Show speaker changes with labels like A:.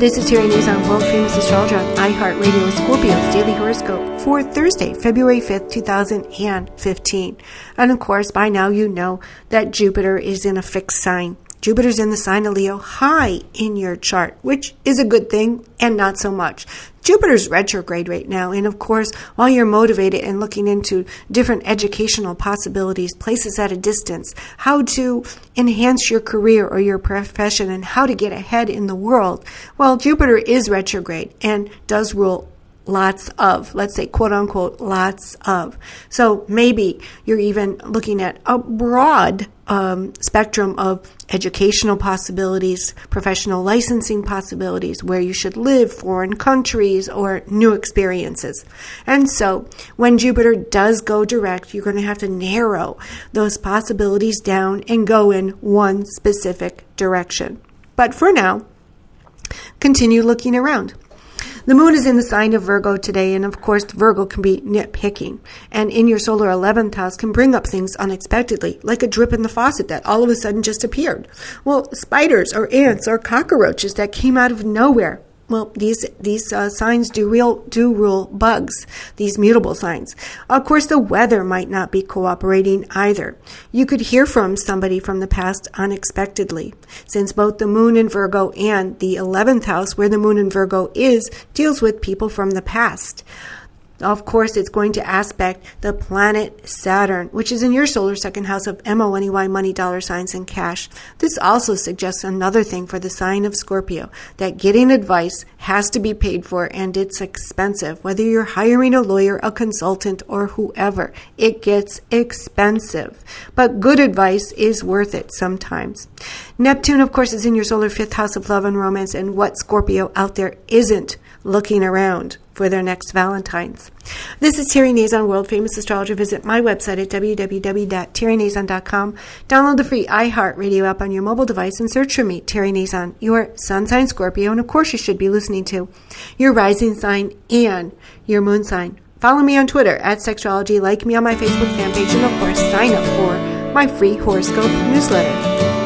A: This is Terry Nazon world famous astrologer on iHeartRadio Scorpio's daily horoscope for Thursday, February 5th, 2015. And of course, by now you know that Jupiter is in a fixed sign. Jupiter's in the sign of Leo high in your chart, which is a good thing and not so much. Jupiter's retrograde right now, and of course, while you're motivated and looking into different educational possibilities, places at a distance, how to enhance your career or your profession, and how to get ahead in the world, well, Jupiter is retrograde and does rule lots of, let's say, quote unquote, lots of. So maybe you're even looking at a broad um, spectrum of educational possibilities, professional licensing possibilities, where you should live, foreign countries, or new experiences. And so when Jupiter does go direct, you're going to have to narrow those possibilities down and go in one specific direction. But for now, continue looking around. The moon is in the sign of Virgo today, and of course, Virgo can be nitpicking. And in your solar 11th house can bring up things unexpectedly, like a drip in the faucet that all of a sudden just appeared. Well, spiders or ants or cockroaches that came out of nowhere. Well, these these uh, signs do real do rule bugs. These mutable signs. Of course, the weather might not be cooperating either. You could hear from somebody from the past unexpectedly, since both the moon in Virgo and the eleventh house, where the moon in Virgo is, deals with people from the past. Of course, it's going to aspect the planet Saturn, which is in your solar second house of M-O-N-E-Y, money, dollar signs, and cash. This also suggests another thing for the sign of Scorpio, that getting advice has to be paid for and it's expensive. Whether you're hiring a lawyer, a consultant, or whoever, it gets expensive. But good advice is worth it sometimes. Neptune, of course, is in your solar fifth house of love and romance, and what Scorpio out there isn't looking around for their next Valentine's. This is Terry Nazon, world famous astrologer. Visit my website at www.terrynazon.com. Download the free iHeartRadio app on your mobile device and search for me, Terry Nazon, your sun sign Scorpio, and of course you should be listening to your rising sign and your moon sign. Follow me on Twitter at Sexstrology, like me on my Facebook fan page, and of course sign up for my free horoscope newsletter.